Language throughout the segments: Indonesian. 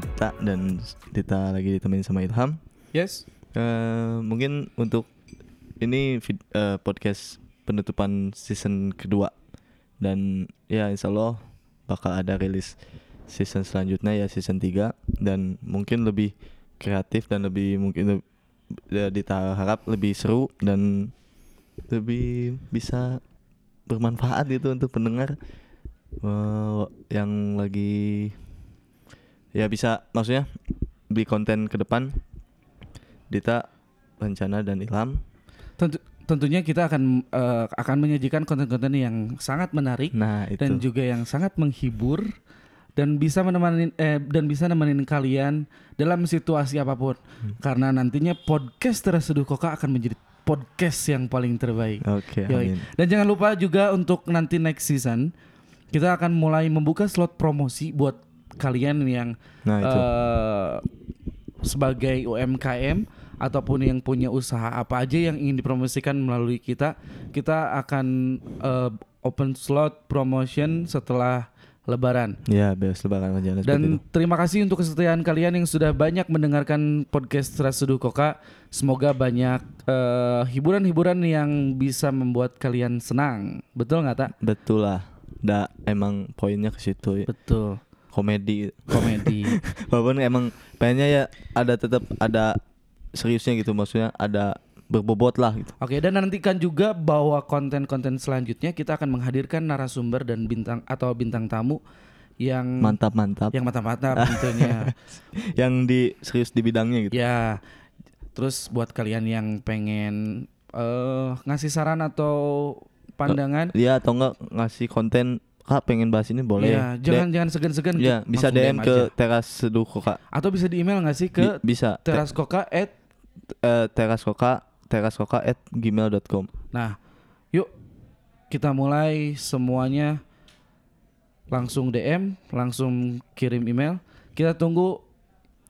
Dita dan Dita lagi ditemenin sama Ilham. Yes. Eh, mungkin untuk ini vid- eh, podcast penutupan season kedua dan ya insya Allah bakal ada rilis season selanjutnya ya season 3 dan mungkin lebih kreatif dan lebih mungkin ya, Dita harap lebih seru dan lebih bisa bermanfaat gitu untuk pendengar eh, yang lagi ya bisa maksudnya beli konten ke depan Dita rencana dan Ilham Tentu tentunya kita akan eh, akan menyajikan konten-konten yang sangat menarik nah itu dan juga yang sangat menghibur dan bisa menemani eh, dan bisa nemenin kalian dalam situasi apa pun. Hmm. Karena nantinya podcast Terseduh Koka akan menjadi podcast yang paling terbaik. oke amin Dan jangan lupa juga untuk nanti next season kita akan mulai membuka slot promosi buat kalian yang nah itu eh, sebagai UMKM ataupun yang punya usaha apa aja yang ingin dipromosikan melalui kita, kita akan eh, open slot promotion setelah Lebaran. ya beres lebaran aja Dan itu. terima kasih untuk kesetiaan kalian yang sudah banyak mendengarkan podcast Rasuduh Koka. Semoga banyak eh, hiburan-hiburan yang bisa membuat kalian senang. Betul nggak tak? betul lah da emang poinnya ke situ ya. Betul. Komedi Komedi. walaupun emang pengennya ya ada tetap ada seriusnya gitu maksudnya ada berbobot lah gitu Oke, dan nantikan juga bahwa konten-konten selanjutnya kita akan menghadirkan narasumber dan bintang atau bintang tamu yang mantap mantap yang mantap-mantap tentunya. yang di serius di bidangnya gitu ya. Terus buat kalian yang pengen eh ngasih saran atau pandangan, Iya atau enggak ngasih konten kak pengen bahas ini boleh ya jangan jangan segan-segan ya bisa langsung DM ke aja. teras seduh koka atau bisa di email nggak sih Bi- ke bisa Te- teraskoka at eh, teras koka teras koka at gmail.com Nah, yuk kita mulai semuanya langsung DM, langsung kirim email. Kita tunggu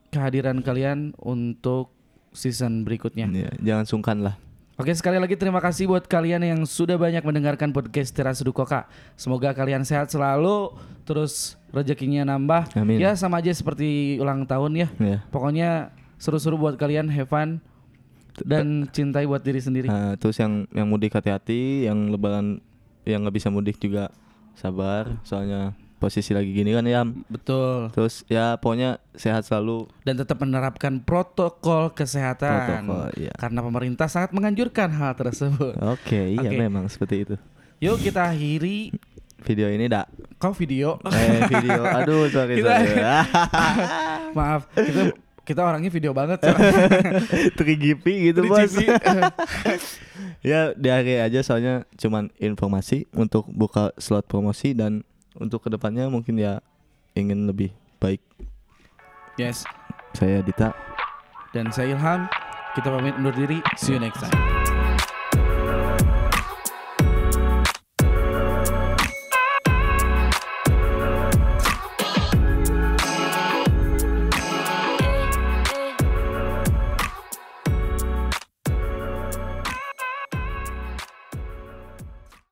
kehadiran kalian untuk season berikutnya. ya, jangan sungkan lah Oke, sekali lagi terima kasih buat kalian yang sudah banyak mendengarkan podcast Teras Seduh Koka. Semoga kalian sehat selalu, terus rezekinya nambah. Amin. Ya sama aja seperti ulang tahun ya. ya Pokoknya seru-seru buat kalian, have fun dan cintai buat diri sendiri. Nah, terus yang yang mudik hati-hati, yang lebaran yang nggak bisa mudik juga sabar, soalnya posisi lagi gini kan ya. Betul. Terus ya pokoknya sehat selalu. dan tetap menerapkan protokol kesehatan Protokol, iya. karena pemerintah sangat menganjurkan hal tersebut. Oke, iya Oke. memang seperti itu. Yuk kita akhiri Video ini dak. kau video. Eh video, aduh sorry Kita- sorry. Maaf, kita kita orangnya video banget. 3GP gitu bos. 3GP. ya di akhir aja soalnya cuman informasi untuk buka slot promosi dan untuk ke depannya mungkin ya ingin lebih baik. yes. Saya Dita. Dan saya Ilham. Kita pamit undur diri. See you next time.